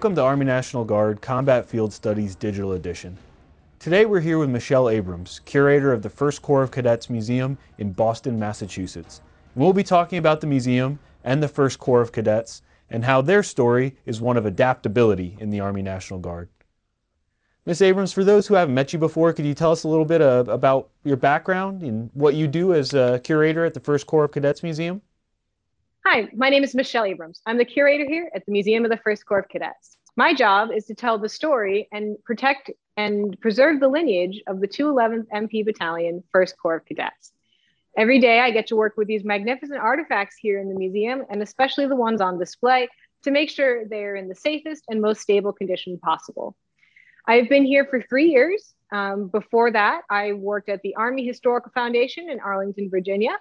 Welcome to Army National Guard Combat Field Studies Digital Edition. Today we're here with Michelle Abrams, curator of the 1st Corps of Cadets Museum in Boston, Massachusetts. We'll be talking about the museum and the 1st Corps of Cadets and how their story is one of adaptability in the Army National Guard. Ms. Abrams, for those who haven't met you before, could you tell us a little bit uh, about your background and what you do as a curator at the 1st Corps of Cadets Museum? Hi, my name is Michelle Abrams. I'm the curator here at the Museum of the First Corps of Cadets. My job is to tell the story and protect and preserve the lineage of the 211th MP Battalion, 1st Corps of Cadets. Every day I get to work with these magnificent artifacts here in the museum, and especially the ones on display, to make sure they're in the safest and most stable condition possible. I've been here for three years. Um, before that, I worked at the Army Historical Foundation in Arlington, Virginia,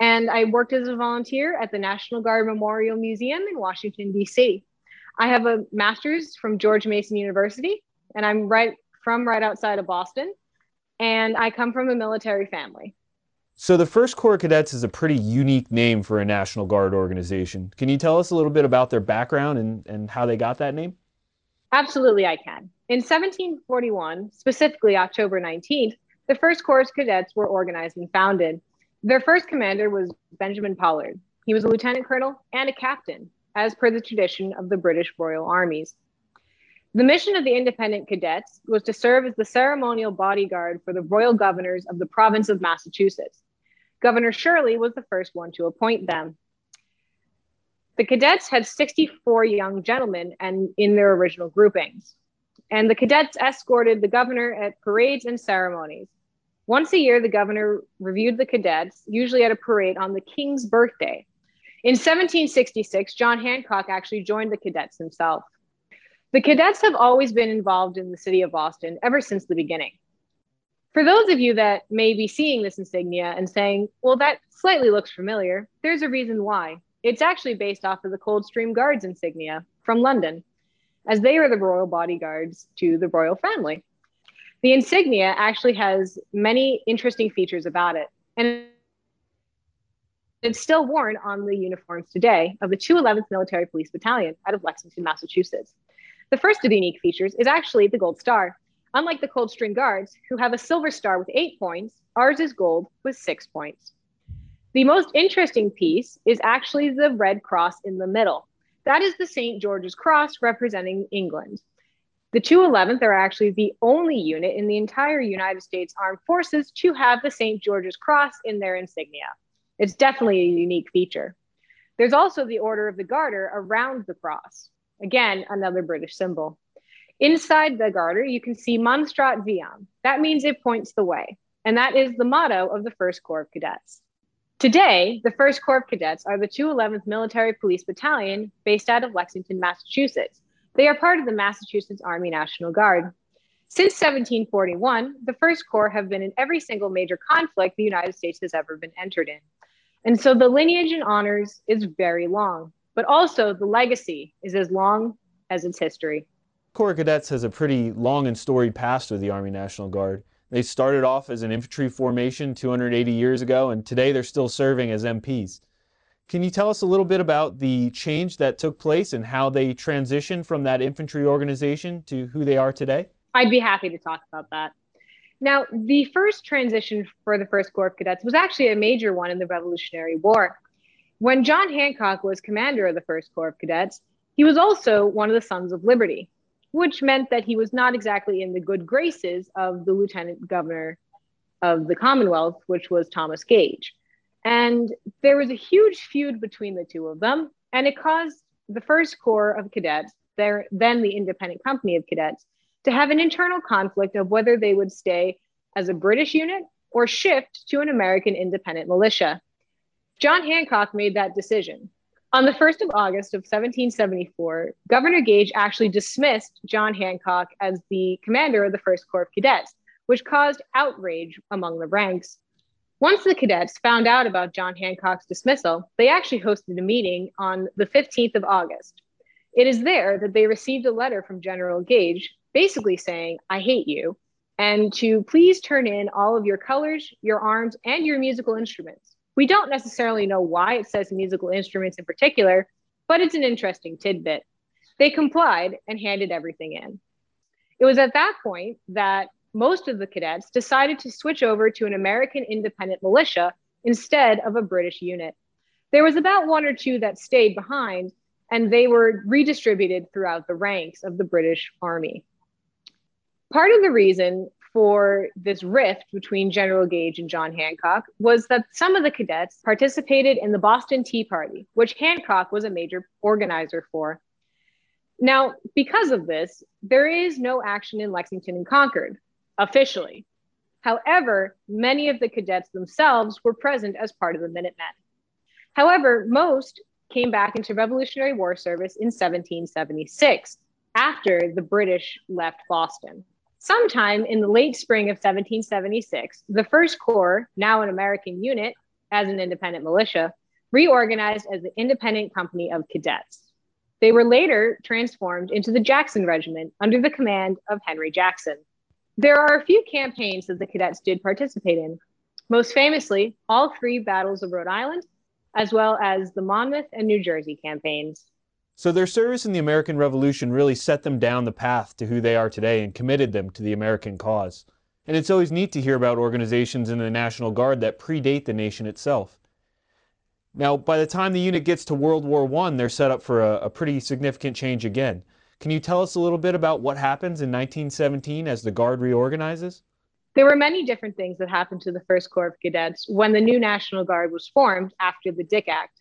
and I worked as a volunteer at the National Guard Memorial Museum in Washington, D.C. I have a master's from George Mason University, and I'm right from right outside of Boston. And I come from a military family. So, the First Corps Cadets is a pretty unique name for a National Guard organization. Can you tell us a little bit about their background and, and how they got that name? Absolutely, I can. In 1741, specifically October 19th, the First Corps Cadets were organized and founded. Their first commander was Benjamin Pollard. He was a lieutenant colonel and a captain, as per the tradition of the British Royal Armies. The mission of the independent cadets was to serve as the ceremonial bodyguard for the royal governors of the province of Massachusetts. Governor Shirley was the first one to appoint them. The cadets had 64 young gentlemen and in their original groupings. And the cadets escorted the governor at parades and ceremonies. Once a year, the governor reviewed the cadets, usually at a parade on the king's birthday. In 1766, John Hancock actually joined the cadets himself. The cadets have always been involved in the city of Boston ever since the beginning. For those of you that may be seeing this insignia and saying, well, that slightly looks familiar, there's a reason why. It's actually based off of the Coldstream Guards insignia from London, as they are the royal bodyguards to the royal family. The insignia actually has many interesting features about it, and it's still worn on the uniforms today of the 211th Military Police Battalion out of Lexington, Massachusetts. The first of the unique features is actually the gold star. Unlike the Coldstream Guards, who have a silver star with eight points, ours is gold with six points. The most interesting piece is actually the red cross in the middle. That is the St. George's Cross representing England. The 211th are actually the only unit in the entire United States Armed Forces to have the St. George's Cross in their insignia. It's definitely a unique feature. There's also the Order of the Garter around the cross. Again, another British symbol. Inside the garter, you can see Monstrat Viam. That means it points the way. And that is the motto of the 1st Corps of Cadets. Today, the 1st Corps of Cadets are the 211th Military Police Battalion based out of Lexington, Massachusetts. They are part of the Massachusetts Army National Guard. Since 1741, the First Corps have been in every single major conflict the United States has ever been entered in. And so the lineage and honors is very long, but also the legacy is as long as its history. Corps Cadets has a pretty long and storied past with the Army National Guard. They started off as an infantry formation 280 years ago, and today they're still serving as MPs. Can you tell us a little bit about the change that took place and how they transitioned from that infantry organization to who they are today? I'd be happy to talk about that. Now, the first transition for the 1st Corps of Cadets was actually a major one in the Revolutionary War. When John Hancock was commander of the 1st Corps of Cadets, he was also one of the Sons of Liberty, which meant that he was not exactly in the good graces of the Lieutenant Governor of the Commonwealth, which was Thomas Gage. And there was a huge feud between the two of them, and it caused the first corps of cadets, there, then the independent company of cadets, to have an internal conflict of whether they would stay as a British unit or shift to an American independent militia. John Hancock made that decision. On the 1st of August of 1774, Governor Gage actually dismissed John Hancock as the commander of the 1st Corps of Cadets, which caused outrage among the ranks. Once the cadets found out about John Hancock's dismissal, they actually hosted a meeting on the 15th of August. It is there that they received a letter from General Gage basically saying, I hate you, and to please turn in all of your colors, your arms, and your musical instruments. We don't necessarily know why it says musical instruments in particular, but it's an interesting tidbit. They complied and handed everything in. It was at that point that most of the cadets decided to switch over to an American independent militia instead of a British unit. There was about one or two that stayed behind, and they were redistributed throughout the ranks of the British Army. Part of the reason for this rift between General Gage and John Hancock was that some of the cadets participated in the Boston Tea Party, which Hancock was a major organizer for. Now, because of this, there is no action in Lexington and Concord officially. However, many of the cadets themselves were present as part of the Minutemen. However, most came back into Revolutionary War service in 1776 after the British left Boston. Sometime in the late spring of 1776, the First Corps, now an American unit as an independent militia, reorganized as the Independent Company of Cadets. They were later transformed into the Jackson Regiment under the command of Henry Jackson. There are a few campaigns that the cadets did participate in, most famously, all three battles of Rhode Island, as well as the Monmouth and New Jersey campaigns. So their service in the American Revolution really set them down the path to who they are today and committed them to the American cause. And it's always neat to hear about organizations in the National Guard that predate the nation itself. Now, by the time the unit gets to World War I, they're set up for a, a pretty significant change again. Can you tell us a little bit about what happens in 1917 as the Guard reorganizes? There were many different things that happened to the First Corps of Cadets when the new National Guard was formed after the Dick Act.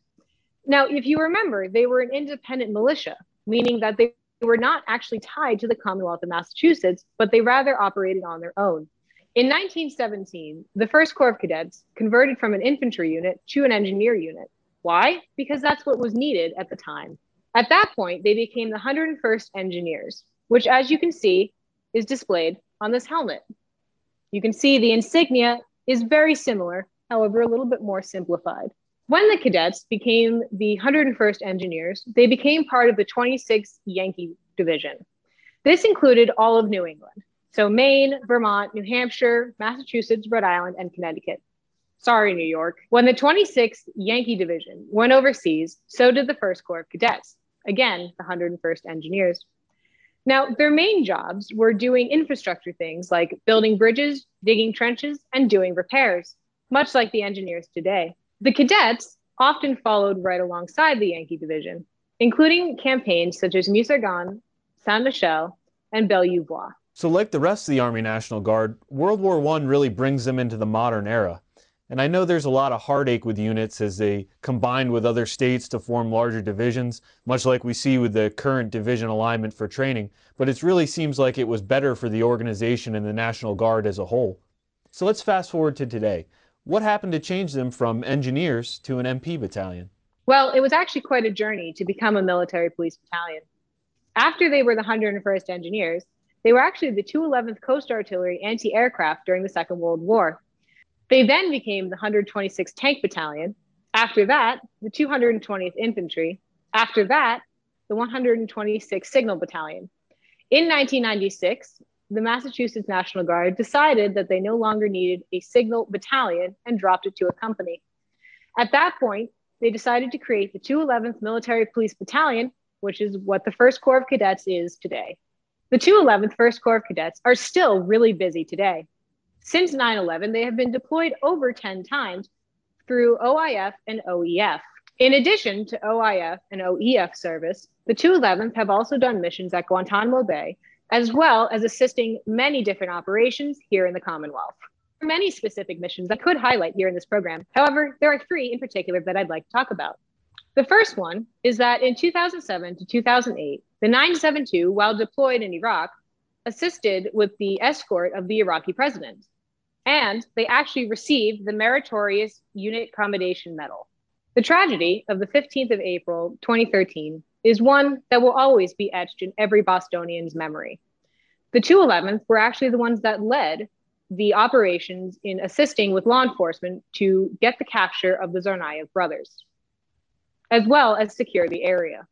Now, if you remember, they were an independent militia, meaning that they were not actually tied to the Commonwealth of Massachusetts, but they rather operated on their own. In 1917, the First Corps of Cadets converted from an infantry unit to an engineer unit. Why? Because that's what was needed at the time. At that point, they became the 101st Engineers, which, as you can see, is displayed on this helmet. You can see the insignia is very similar, however, a little bit more simplified. When the cadets became the 101st Engineers, they became part of the 26th Yankee Division. This included all of New England, so Maine, Vermont, New Hampshire, Massachusetts, Rhode Island, and Connecticut. Sorry, New York. When the 26th Yankee Division went overseas, so did the 1st Corps of Cadets, again, the 101st Engineers. Now, their main jobs were doing infrastructure things like building bridges, digging trenches, and doing repairs, much like the engineers today. The cadets often followed right alongside the Yankee division, including campaigns such as Meuse-Argonne, Saint Mihiel, and Belleau-Bois. So, like the rest of the Army National Guard, World War I really brings them into the modern era. And I know there's a lot of heartache with units as they combine with other states to form larger divisions, much like we see with the current division alignment for training, but it really seems like it was better for the organization and the National Guard as a whole. So let's fast forward to today. What happened to change them from engineers to an MP battalion? Well, it was actually quite a journey to become a military police battalion. After they were the 101st Engineers, they were actually the 211th Coast Artillery anti aircraft during the Second World War. They then became the 126th Tank Battalion. After that, the 220th Infantry. After that, the 126th Signal Battalion. In 1996, the Massachusetts National Guard decided that they no longer needed a signal battalion and dropped it to a company. At that point, they decided to create the 211th Military Police Battalion, which is what the 1st Corps of Cadets is today. The 211th 1st Corps of Cadets are still really busy today. Since 9 11, they have been deployed over 10 times through OIF and OEF. In addition to OIF and OEF service, the 211th have also done missions at Guantanamo Bay as well as assisting many different operations here in the Commonwealth. There are many specific missions I could highlight here in this program. However, there are three in particular that I'd like to talk about. The first one is that in 2007 to 2008, the 972, while deployed in Iraq, assisted with the escort of the Iraqi president. And they actually received the Meritorious Unit Commendation Medal. The tragedy of the 15th of April, 2013, is one that will always be etched in every Bostonian's memory. The 211th were actually the ones that led the operations in assisting with law enforcement to get the capture of the Tsarnaev brothers, as well as secure the area.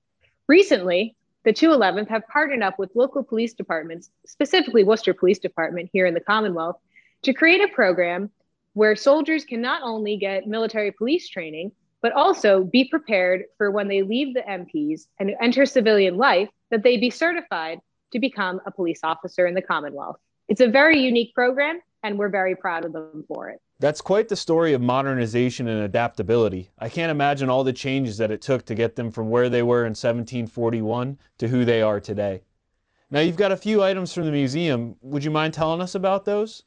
Recently, the 211th have partnered up with local police departments, specifically Worcester Police Department here in the Commonwealth, to create a program where soldiers can not only get military police training, but also be prepared for when they leave the MPs and enter civilian life that they be certified to become a police officer in the Commonwealth. It's a very unique program, and we're very proud of them for it. That's quite the story of modernization and adaptability. I can't imagine all the changes that it took to get them from where they were in 1741 to who they are today. Now, you've got a few items from the museum. Would you mind telling us about those?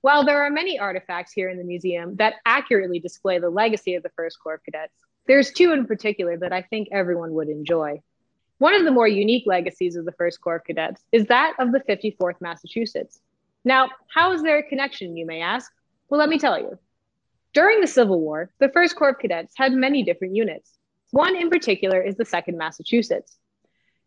While there are many artifacts here in the museum that accurately display the legacy of the First Corps of Cadets, there's two in particular that I think everyone would enjoy. One of the more unique legacies of the First Corps of Cadets is that of the 54th Massachusetts. Now, how is there a connection, you may ask? Well, let me tell you. During the Civil War, the 1st Corps of Cadets had many different units. One in particular is the 2nd Massachusetts.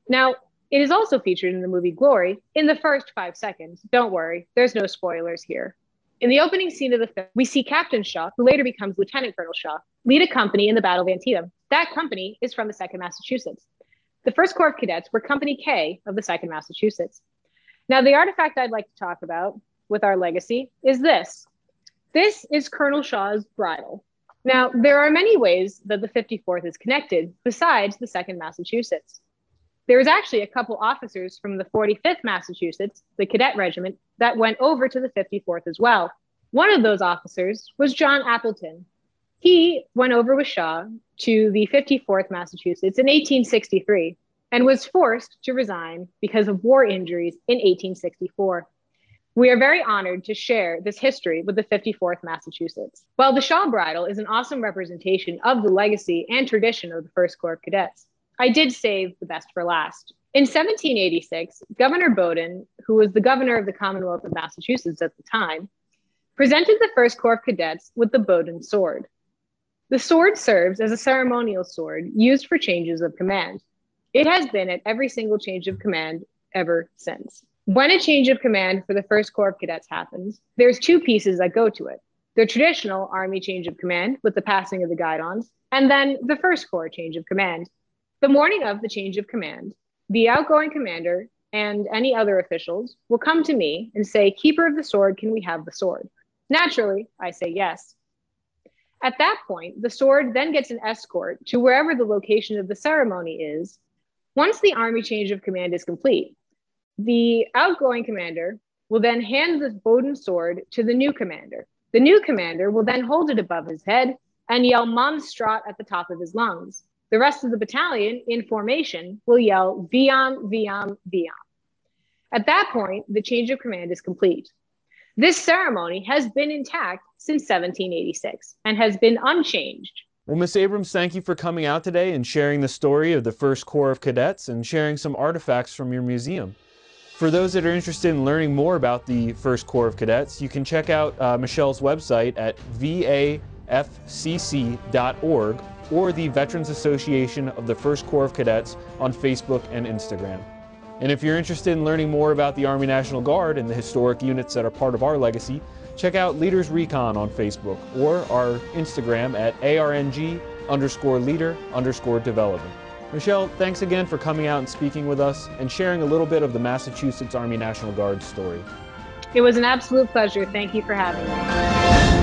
Now, it is also featured in the movie Glory in the first five seconds. Don't worry, there's no spoilers here. In the opening scene of the film, we see Captain Shaw, who later becomes Lieutenant Colonel Shaw, lead a company in the Battle of Antietam. That company is from the 2nd Massachusetts. The 1st Corps of Cadets were Company K of the 2nd Massachusetts. Now, the artifact I'd like to talk about with our legacy is this this is Colonel Shaw's bridle. Now, there are many ways that the 54th is connected besides the 2nd Massachusetts. There was actually a couple officers from the 45th Massachusetts, the cadet regiment, that went over to the 54th as well. One of those officers was John Appleton. He went over with Shaw to the 54th Massachusetts in 1863 and was forced to resign because of war injuries in 1864. We are very honored to share this history with the 54th Massachusetts. While the Shaw Bridle is an awesome representation of the legacy and tradition of the First Corps of Cadets, I did save the best for last. In 1786, Governor Bowdoin, who was the governor of the Commonwealth of Massachusetts at the time, presented the First Corps of Cadets with the Bowdoin sword. The sword serves as a ceremonial sword used for changes of command. It has been at every single change of command ever since. When a change of command for the First Corps of Cadets happens, there's two pieces that go to it. The traditional Army change of command with the passing of the guidons, and then the First Corps change of command. The morning of the change of command, the outgoing commander and any other officials will come to me and say, Keeper of the sword, can we have the sword? Naturally, I say yes. At that point, the sword then gets an escort to wherever the location of the ceremony is. Once the Army change of command is complete, the outgoing commander will then hand the Bowdoin sword to the new commander. The new commander will then hold it above his head and yell Monstrat at the top of his lungs. The rest of the battalion in formation will yell Viam, Viam, Viam. At that point, the change of command is complete. This ceremony has been intact since 1786 and has been unchanged. Well, Miss Abrams, thank you for coming out today and sharing the story of the First Corps of Cadets and sharing some artifacts from your museum. For those that are interested in learning more about the First Corps of Cadets, you can check out uh, Michelle's website at vafcc.org or the Veterans Association of the First Corps of Cadets on Facebook and Instagram. And if you're interested in learning more about the Army National Guard and the historic units that are part of our legacy, check out Leaders Recon on Facebook or our Instagram at ARNG underscore leader underscore development. Michelle, thanks again for coming out and speaking with us and sharing a little bit of the Massachusetts Army National Guard story. It was an absolute pleasure. Thank you for having me.